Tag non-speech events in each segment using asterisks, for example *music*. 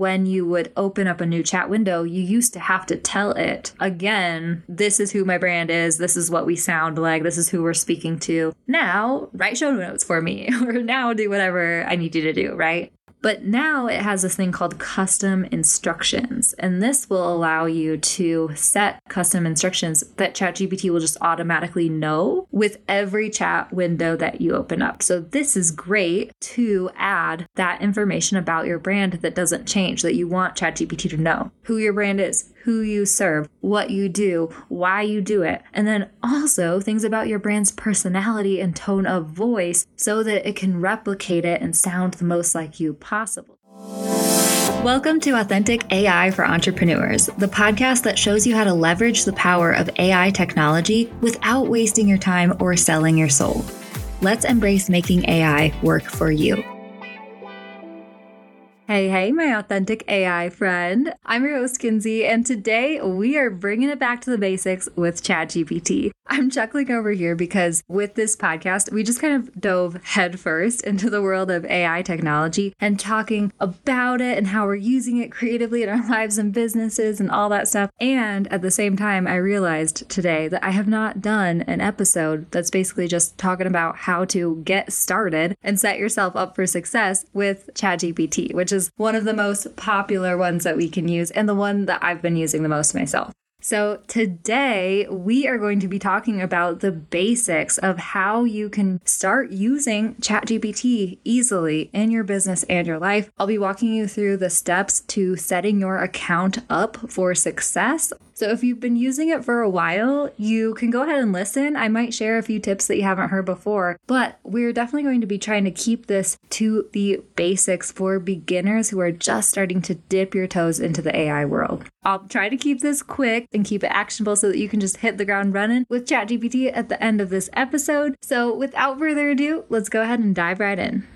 when you would open up a new chat window, you used to have to tell it again, this is who my brand is, this is what we sound like, this is who we're speaking to. Now, write show notes for me, *laughs* or now do whatever I need you to do, right? But now it has this thing called custom instructions. And this will allow you to set custom instructions that ChatGPT will just automatically know with every chat window that you open up. So this is great to add that information about your brand that doesn't change, that you want ChatGPT to know who your brand is, who you serve, what you do, why you do it, and then also things about your brand's personality and tone of voice so that it can replicate it and sound the most like you possible. Welcome to Authentic AI for Entrepreneurs, the podcast that shows you how to leverage the power of AI technology without wasting your time or selling your soul. Let's embrace making AI work for you. Hey, hey, my authentic AI friend. I'm your host, Kinsey, and today we are bringing it back to the basics with ChatGPT. I'm chuckling over here because with this podcast, we just kind of dove headfirst into the world of AI technology and talking about it and how we're using it creatively in our *laughs* lives and businesses and all that stuff. And at the same time, I realized today that I have not done an episode that's basically just talking about how to get started and set yourself up for success with ChatGPT, which is one of the most popular ones that we can use and the one that I've been using the most myself. So, today we are going to be talking about the basics of how you can start using ChatGPT easily in your business and your life. I'll be walking you through the steps to setting your account up for success. So, if you've been using it for a while, you can go ahead and listen. I might share a few tips that you haven't heard before, but we're definitely going to be trying to keep this to the basics for beginners who are just starting to dip your toes into the AI world. I'll try to keep this quick and keep it actionable so that you can just hit the ground running with ChatGPT at the end of this episode. So, without further ado, let's go ahead and dive right in.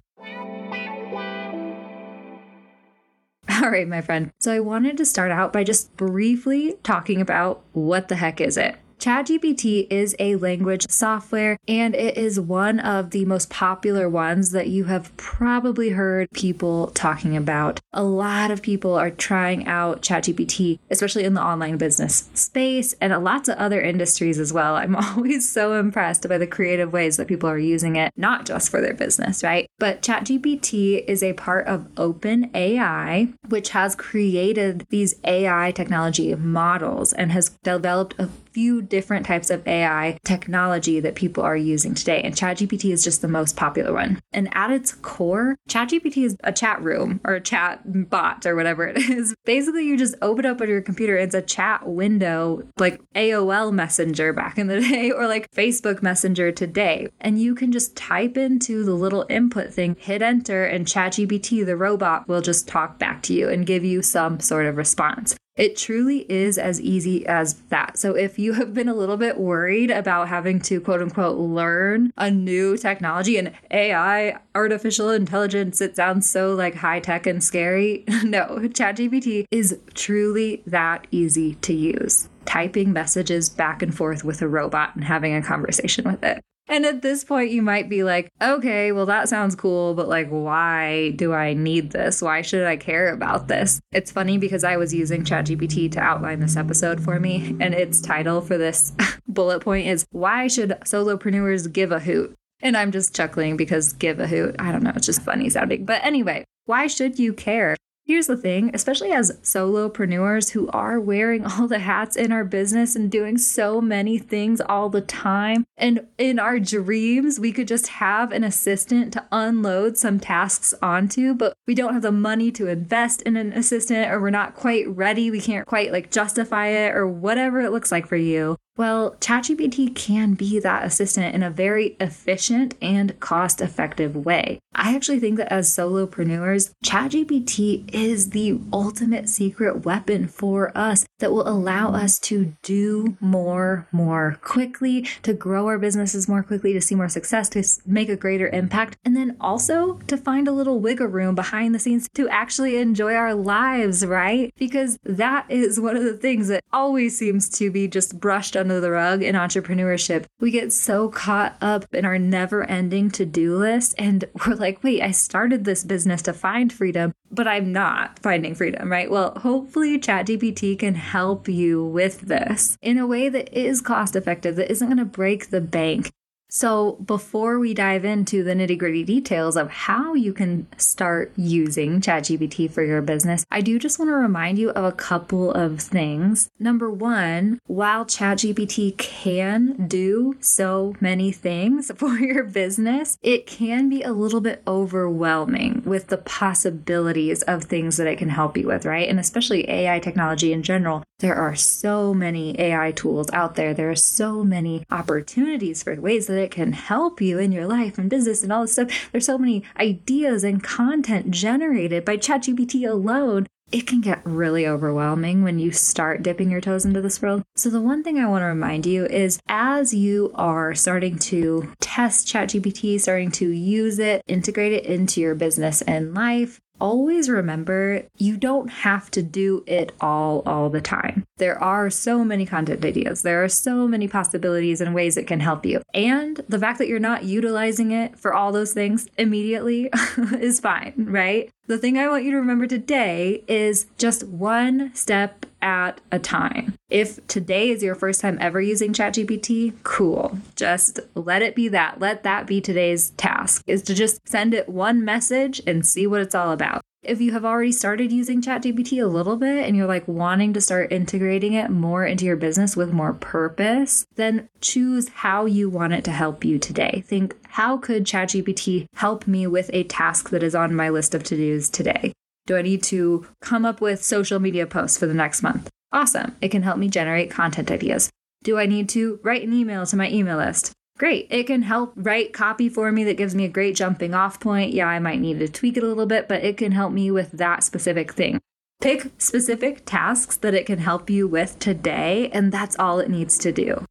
All right, my friend. So I wanted to start out by just briefly talking about what the heck is it? ChatGPT is a language software and it is one of the most popular ones that you have probably heard people talking about. A lot of people are trying out ChatGPT, especially in the online business space and lots of other industries as well. I'm *laughs* always so impressed by the creative ways that people are using it, not just for their business, right? But ChatGPT is a part of OpenAI, which has created these AI technology models and has developed a few different types of AI technology that people are using today, and ChatGPT is just the most popular one. And at its core, ChatGPT is a chat room or a chat bot or whatever it *laughs* is. Basically, you just open up on your computer, it's a chat window like AOL Messenger back in the *laughs* day or like Facebook Messenger today. And you can just type into the little input thing, hit enter, and ChatGPT, the robot, will just talk back to you and give you some sort of response. It truly is as easy as that. So, if you have been a little bit worried about having to quote unquote learn a new technology and AI, artificial intelligence, it sounds so like high tech and scary. *laughs* no, ChatGPT is truly that easy to use. Typing messages back and forth with a robot and having a conversation with it. And at this point, you might be like, okay, well, that sounds cool, but like, why do I need this? Why should I care about this? It's funny because I was using ChatGPT to outline this episode for me, and its title for this *laughs* bullet point is Why Should Solopreneurs Give a Hoot? And I'm just chuckling because give a hoot, I don't know, it's just funny sounding. But anyway, why should you care? Here's the thing, especially as solopreneurs who are wearing *laughs* all the hats in our business and doing so many things all the time. And in our dreams, we could just have an assistant to unload some tasks onto, but we don't have the money to invest in an assistant or we're not quite ready. We can't quite like justify it or whatever it looks like for you. Well, ChatGPT can be that assistant in a very efficient and cost effective way. I actually think that as solopreneurs, ChatGPT is the ultimate secret weapon for us that will allow us to do more more quickly, to grow our businesses more quickly, to see more success, to make a greater impact, and then also to find a little wiggle room behind the scenes to actually enjoy our lives, right? Because that is one of the things that always seems to be just brushed under the rug in entrepreneurship. We get so caught up in our never ending to do list, and we're like, wait, I started this business to find freedom, but I'm not not finding freedom, right? Well, hopefully ChatGPT can help you with this in a way that is cost effective, that isn't going to break the bank so, before we dive into the nitty gritty details of how you can start using ChatGPT for your business, I do just want to remind you of a couple of things. Number one, while ChatGPT can do so many things *laughs* for your business, it can be a little bit overwhelming with the possibilities of things that it can help you with, right? And especially AI technology in general. There are so many AI tools out there. There are so many opportunities for ways that it can help you in your life and business and all this stuff. There's so many ideas and content generated by ChatGPT alone. It can get really overwhelming when you start dipping your toes into this world. So, the one thing I want to remind you is as you are starting to test ChatGPT, starting to use it, integrate it into your business and life, always remember you don't have to do it all all the time. There are so many content ideas. There are so many possibilities and ways it can help you. And the fact that you're not utilizing it for all those things immediately *laughs* is fine, right? The thing I want you to remember today is just one step at a time. If today is your first time ever using ChatGPT, cool. Just let it be that. Let that be today's task is to just send it one message and see what it's all about. If you have already started using ChatGPT a little bit and you're like wanting to start integrating it more into your business with more purpose, then choose how you want it to help you today. Think, how could ChatGPT help me with a task that is on my list of to dos today? Do I need to come up with social media posts for the next month? Awesome. It can help me generate content ideas. Do I need to write an email to my email list? Great. It can help write copy for me that gives me a great jumping off point. Yeah, I might need to tweak it a little bit, but it can help me with that specific thing. Pick specific tasks that it can help you with today, and that's all it needs to do.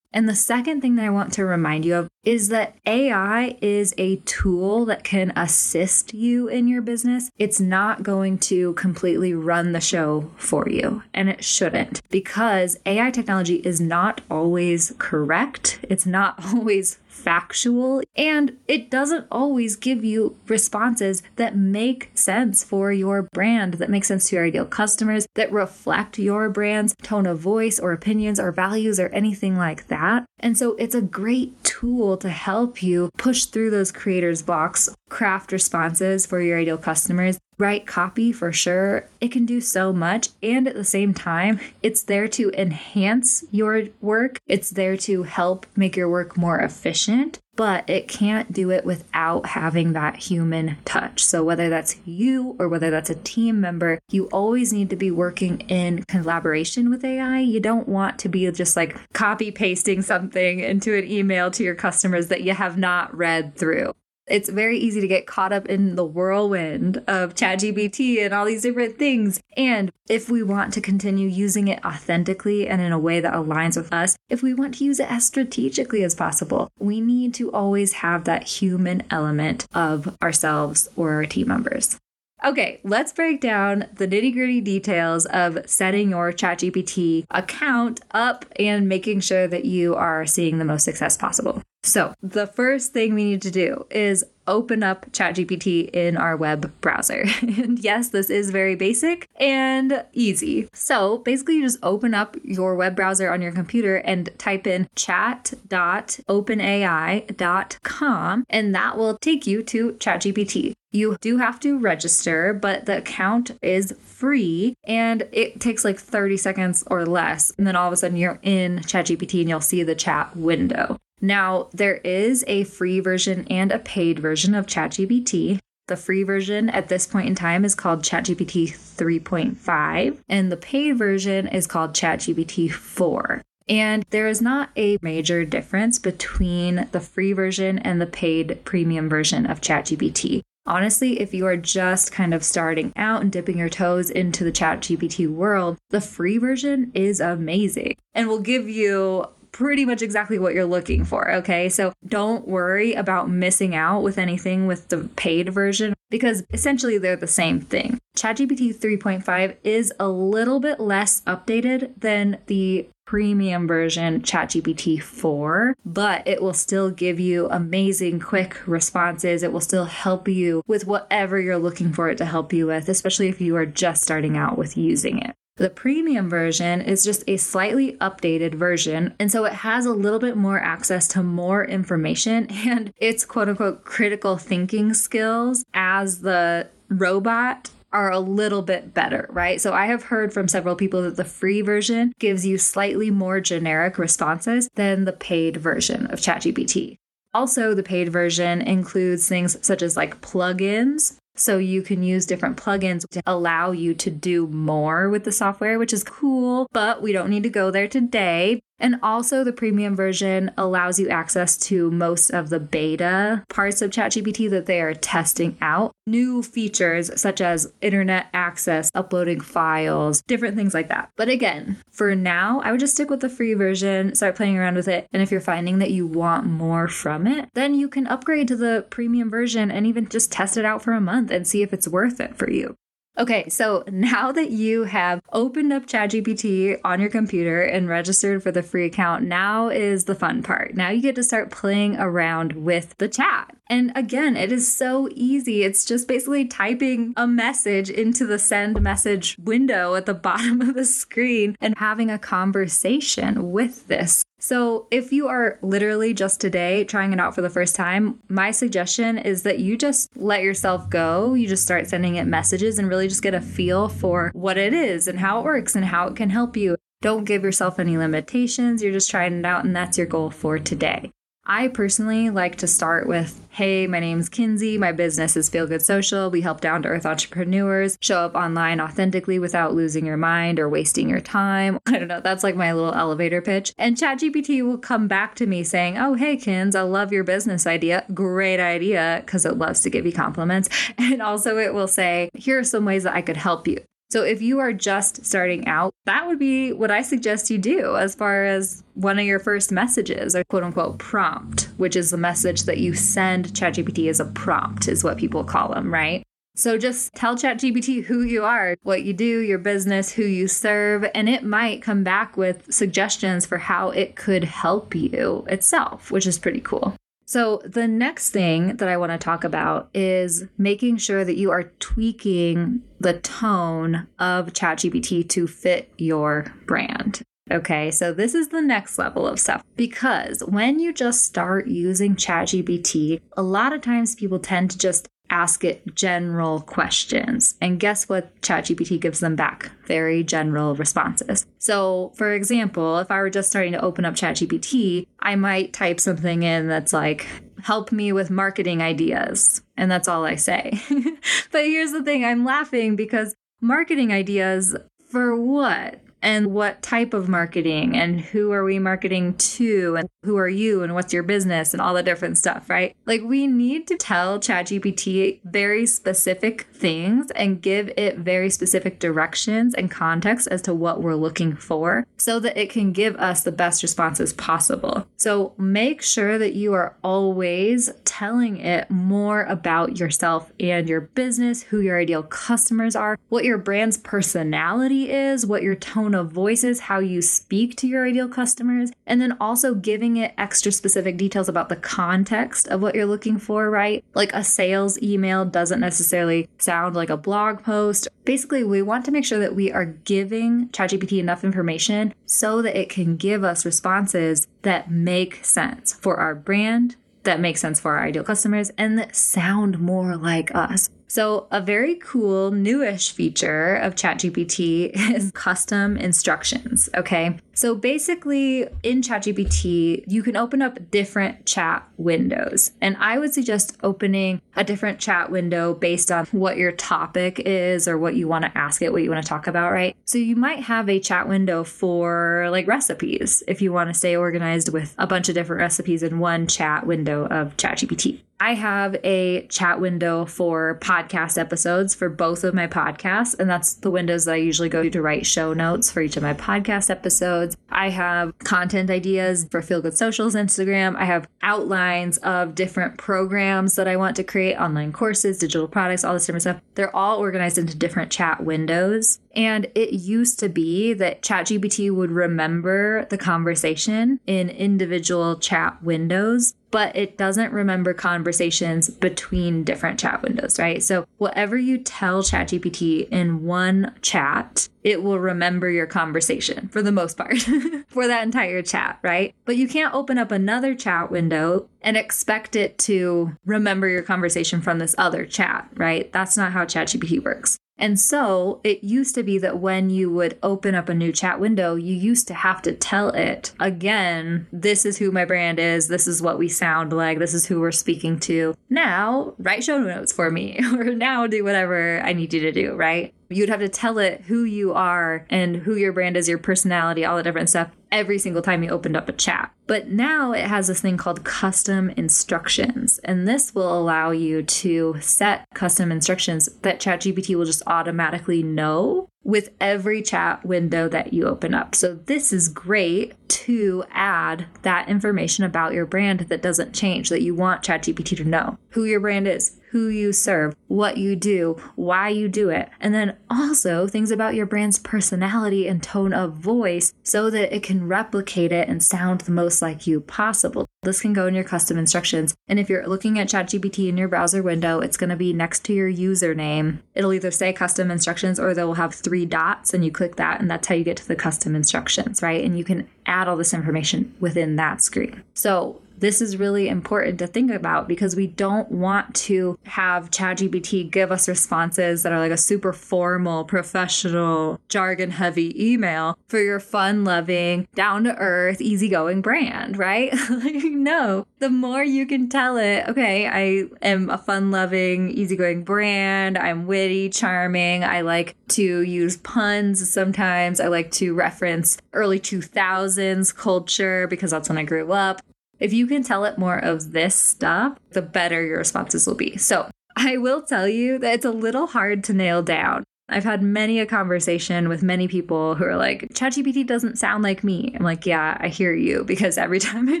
And the second thing that I want to remind you of is that AI is a tool that can assist you in your business. It's not going to completely run the show for you, and it shouldn't because AI technology is not always correct. It's not *laughs* always factual and it doesn't always give you responses that make sense for your brand, that make sense to your ideal customers, that reflect your brand's tone of voice or opinions or values or anything like that. And so it's a great tool to help you push through those creators blocks, craft responses for your ideal customers, write copy for sure. It can do so much. And at the same time, it's there to enhance your work, it's there to help make your work more efficient. But it can't do it without having that human touch. So, whether that's you or whether that's a team member, you always need to be working in collaboration with AI. You don't want to be just like copy pasting something into an email to your customers that you have not read through it's very easy to get caught up in the whirlwind of ChatGPT and all these different things. And if we want to continue using it authentically and in a way that aligns with us, if we want to use it as strategically as possible, we need to always have that human element of ourselves or our team members. Okay, let's break down the nitty gritty details of setting your ChatGPT account up and making sure that you are seeing the most success possible. So, the first thing we need to do is open up ChatGPT in our web browser. *laughs* and yes, this is very basic and easy. So, basically, you just open up your web browser on your computer and type in chat.openai.com, and that will take you to ChatGPT. You do have to register, but the account is free and it takes like 30 seconds or less. And then all of a sudden you're in ChatGPT and you'll see the chat window. Now, there is a free version and a paid version of ChatGPT. The free version at this point in time is called ChatGPT 3.5, and the paid version is called ChatGPT 4. And there is not a major difference between the free version and the paid premium version of ChatGPT. Honestly, if you are just kind of starting out and dipping your toes into the ChatGPT world, the free version is amazing and will give you pretty much exactly what you're looking for. Okay. So don't worry about missing out with anything with the paid version because essentially they're the same thing. ChatGPT 3.5 is a little bit less updated than the premium version, ChatGPT 4, but it will still give you amazing quick responses. It will still help you with whatever you're looking for it to help you with, especially if you are just starting out with using it. The premium version is just a slightly updated version. And so it has a little bit more access to more information *laughs* and its quote unquote critical thinking skills as the robot are a little bit better, right? So I have heard from several people that the free version gives you slightly more generic responses than the paid version of ChatGPT. Also, the paid version includes things such as like plugins so you can use different plugins to allow you to do more with the software, which is cool, but we don't need to go there today. And also, the premium version allows you access to most of the beta parts of ChatGPT that they are testing out. New features such as internet access, uploading files, different things like that. But again, for now, I would just stick with the free version, start playing around with it. And if you're finding that you want more from it, then you can upgrade to the premium version and even just test it out for a month and see if it's worth it for you. Okay, so now that you have opened up ChatGPT on your computer and registered for the free account, now is the fun part. Now you get to start playing around with the chat. And again, it is so easy. It's just basically typing a message into the send message window at the *laughs* bottom of the screen and having a conversation with this. So, if you are literally just today trying it out for the first time, my suggestion is that you just let yourself go. You just start sending it messages and really just get a feel for what it is and how it works and how it can help you. Don't give yourself any limitations. You're just trying it out, and that's your goal for today. I personally like to start with Hey, my name's Kinsey. My business is Feel Good Social. We help down to earth entrepreneurs show up online authentically without losing your mind or wasting your time. *laughs* I don't know. That's like my little elevator pitch. And ChatGPT will come back to me saying, Oh, hey, Kins, I love your business idea. Great idea, because it loves to give you compliments. *laughs* And also, it will say, Here are some ways that I could help you. So if you are just starting out, that would be what I suggest you do as far as one of your first messages or quote unquote prompt, which is the message that you send ChatGPT as a prompt, is what people call them, right? So just tell ChatGPT who you are, what you do, your business, who you serve, and it might come back with suggestions for how it could help you itself, which is pretty cool. So, the next thing that I want to talk about is making sure that you are tweaking the tone of ChatGPT to fit your brand. Okay, so this is the next level of stuff because when you just start using ChatGPT, a lot of times people tend to just ask it general questions. And guess what ChatGPT gives them back? Very general responses. So, for example, if I were just starting to open up ChatGPT, I might type something in that's like, help me with marketing ideas. And that's all I say. *laughs* but here's the thing I'm laughing because marketing ideas for what? And what type of marketing and who are we marketing to and who are you and what's your business and all the different stuff, right? Like we need to tell ChatGPT very specific things and give it very specific directions and context as to what we're looking for so that it can give us the best responses possible. So make sure that you are always telling it more about yourself and your business, who your ideal customers are, what your brand's personality is, what your tone of voices, how you speak to your ideal customers, and then also giving it extra specific details about the context of what you're looking for, right? Like a sales email doesn't necessarily sound like a blog post. Basically, we want to make sure that we are giving ChatGPT enough information so that it can give us responses that make sense for our brand, that make sense for our ideal customers, and that sound more like us. So, a very cool newish feature of ChatGPT *laughs* is custom instructions. Okay. So, basically, in ChatGPT, you can open up different chat windows. And I would suggest opening a different chat window based on what your topic is or what you want to ask it, what you want to talk about, right? So, you might have a chat window for like recipes if you want to stay organized with a bunch of different recipes in one chat window of ChatGPT. I have a chat window for podcast episodes for both of my podcasts, and that's the windows that I usually go to write show notes for each of my podcast episodes. I have content ideas for Feel Good Socials Instagram. I have outlines of different programs that I want to create, online courses, digital products, all this different stuff. They're all organized into different chat windows. And it used to be that ChatGPT would remember the conversation in individual chat windows but it doesn't remember conversations between different chat windows, right? So whatever you tell ChatGPT in one chat, it will remember your conversation for the most part *laughs* for that entire chat, right? But you can't open up another chat window and expect it to remember your conversation from this other chat, right? That's not how ChatGPT works. And so it used to be that when you would open up a new chat window, you used to have to tell it again, this is who my brand is, this is what we sound like, this is who we're speaking to. Now, write show notes for me, *laughs* or now do whatever I need you to do, right? You'd have to tell it who you are and who your brand is, your personality, all the different stuff every single time you opened up a chat. But now it has this thing called custom instructions. And this will allow you to set custom instructions that ChatGPT will just automatically know with every chat window that you open up. So this is great to add that information about your brand that doesn't change, that you want ChatGPT to know who your brand is, who you serve, what you do, why you do it, and then also things about your brand's personality and tone of voice so that it can replicate it and sound the most like you possible. This can go in your custom instructions. And if you're looking at ChatGPT in your browser window, it's going to be next to your username. It'll either say custom instructions or they'll have three dots and you click that and that's how you get to the custom instructions, right? And you can add all this information within that screen. So this is really important to think about because we don't want to have ChatGPT give us responses that are like a super formal, professional, jargon heavy email for your fun loving, down to earth, easygoing brand, right? *laughs* no, the more you can tell it, okay, I am a fun loving, easygoing brand. I'm witty, charming. I like to use puns sometimes. I like to reference early 2000s culture because that's when I grew up. If you can tell it more of this stuff, the better your responses will be. So I will tell you that it's a little hard to nail down. I've had many a conversation with many people who are like, ChatGPT doesn't sound like me. I'm like, yeah, I hear you *laughs* because every time I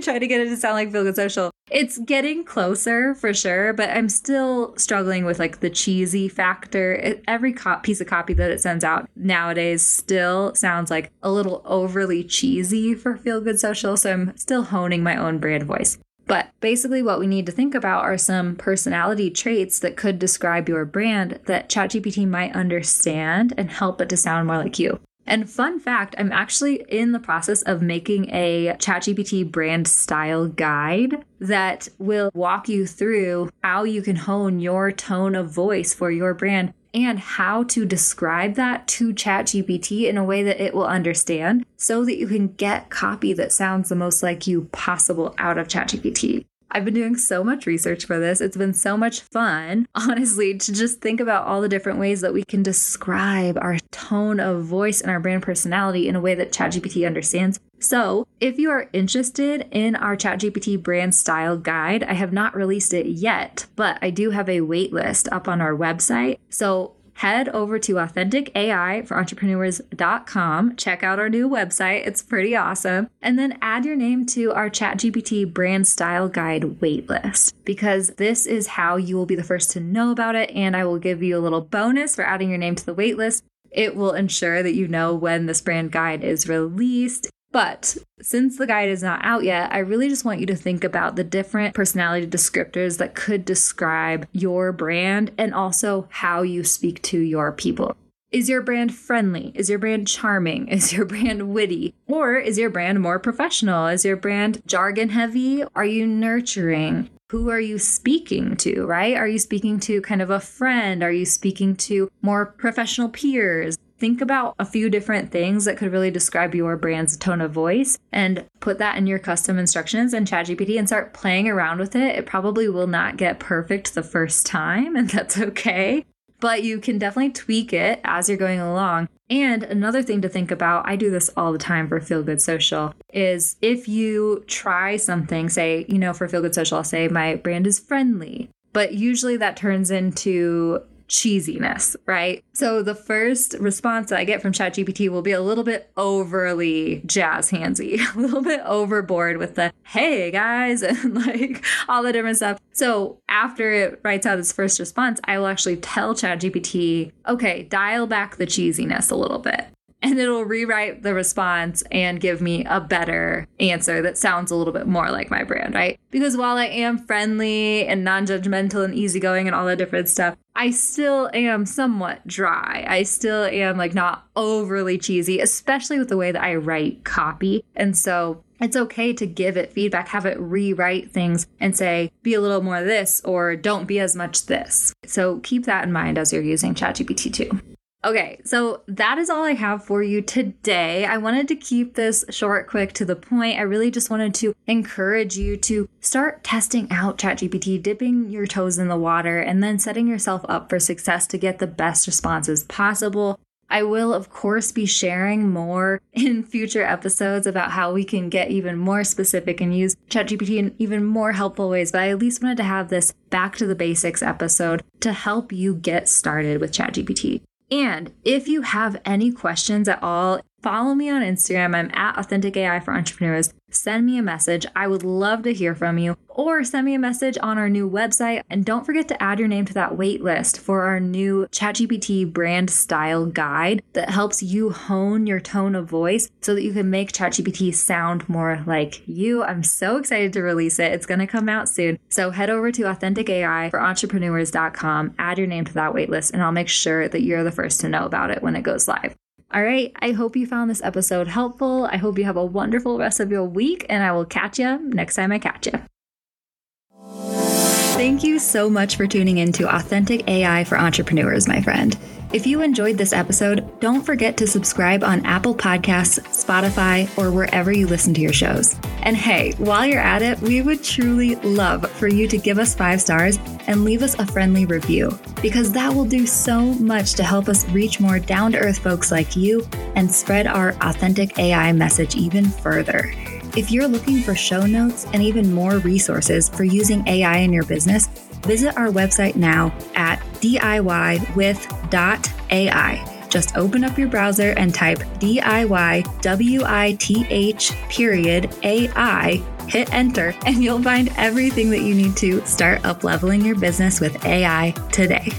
try to get it to sound like Feel Good Social, it's getting closer for sure, but I'm still struggling with like the cheesy factor. It, every co- piece of copy that it sends out nowadays still sounds like a little overly cheesy for Feel Good Social. So I'm still honing my own brand voice. But basically, what we need to think about are some personality traits that could describe your brand that ChatGPT might understand and help it to sound more like you. And fun fact, I'm actually in the process of making a ChatGPT brand style guide that will walk you through how you can hone your tone of voice for your brand and how to describe that to ChatGPT in a way that it will understand so that you can get copy that sounds the most like you possible out of ChatGPT. I've been doing so much research for this. It's been so much fun, *laughs* honestly, to just think about all the different ways that we can describe our tone of voice and our brand personality in a way that ChatGPT understands. So, if you are interested in our ChatGPT brand style guide, I have not released it yet, but I do have a waitlist up on our website. So, head over to authenticaiforentrepreneurs.com. Check out our new website. It's pretty awesome. And then add your name to our ChatGPT brand style guide waitlist because this is how you will be the first to know about it. And I will give you a little bonus for adding your name to the waitlist. It will ensure that you know when this brand guide is released. But since the guide is not out yet, I really just want you to think about the different personality descriptors that could describe your brand and also how you speak to your people. Is your brand friendly? Is your brand charming? *laughs* Is your brand witty? Or is your brand more professional? Is your brand jargon heavy? Are you nurturing? Who are you speaking to, right? Are you speaking to kind of a friend? Are you speaking to more professional peers? Think about a few different things that could really describe your brand's tone of voice and put that in your custom instructions in ChatGPT and start playing around with it. It probably will not get perfect the first time, and *laughs* that's okay. but you can definitely tweak it as you're going along. And another thing to think about, I do this all the time for Feel Good Social, is if you try something, say, you know, for Feel Good Social, I'll say my brand is friendly, but usually that turns into cheesiness, right? So the first response that I get from ChatGPT will be a little bit overly jazz handsy, *laughs* a little bit overboard with the hey guys *laughs* and like all the different stuff. So after it writes out its first response, I will actually tell ChatGPT, okay, dial back the cheesiness a little bit and it'll rewrite the response and give me a better answer that sounds a little bit more like my brand, right? Because while I am friendly and non judgmental and easygoing and all that different stuff, I still am somewhat dry. I still am like not overly cheesy, especially with the way that I write copy. And so it's okay to give it feedback, have it rewrite things and say, be a little more this or don't be as much this. So keep that in mind as you're using ChatGPT too. Okay, so that is all I have for you today. I wanted to keep this short, quick, to the point. I really just wanted to encourage you to start testing out ChatGPT, dipping your toes in the water, and then setting yourself up for success to get the best responses possible. I will, of course, be sharing more *laughs* in future episodes about how we can get even more specific and use ChatGPT in even more helpful ways. But I at least wanted to have this back to the basics episode to help you get started with ChatGPT. And if you have any questions at all, follow me on Instagram. I'm at Authentic AI for Entrepreneurs send me a message. I would love to hear from you. Or send me a message on our new website. And don't forget to add your name to that wait list for our new ChatGPT brand style guide that helps you hone your tone of voice so that you can make ChatGPT sound more like you. I'm so excited to release it. It's going to come out soon. So head over to AuthenticAI add your name to that wait list, and I'll make sure that you're the first to know about it when it goes live. All right. I hope you found this episode helpful. I hope you have a wonderful rest of your week, and I will catch you next time I catch you. Thank you so much for tuning in to Authentic AI for Entrepreneurs, my friend. If you enjoyed this episode, don't forget to subscribe on Apple Podcasts, Spotify, or wherever you listen to your shows. And hey, while you're at it, we would truly love for you to give us five stars and leave us a friendly review, because that will do so much to help us reach more down to earth folks like you and spread our authentic AI message even further. If you're looking for show notes and even more resources for using AI in your business, visit our website now at diywith.ai. Just open up your browser and type DIY W-I-T-H period AI, hit enter, and you'll find everything that you need to start up leveling your business with AI today.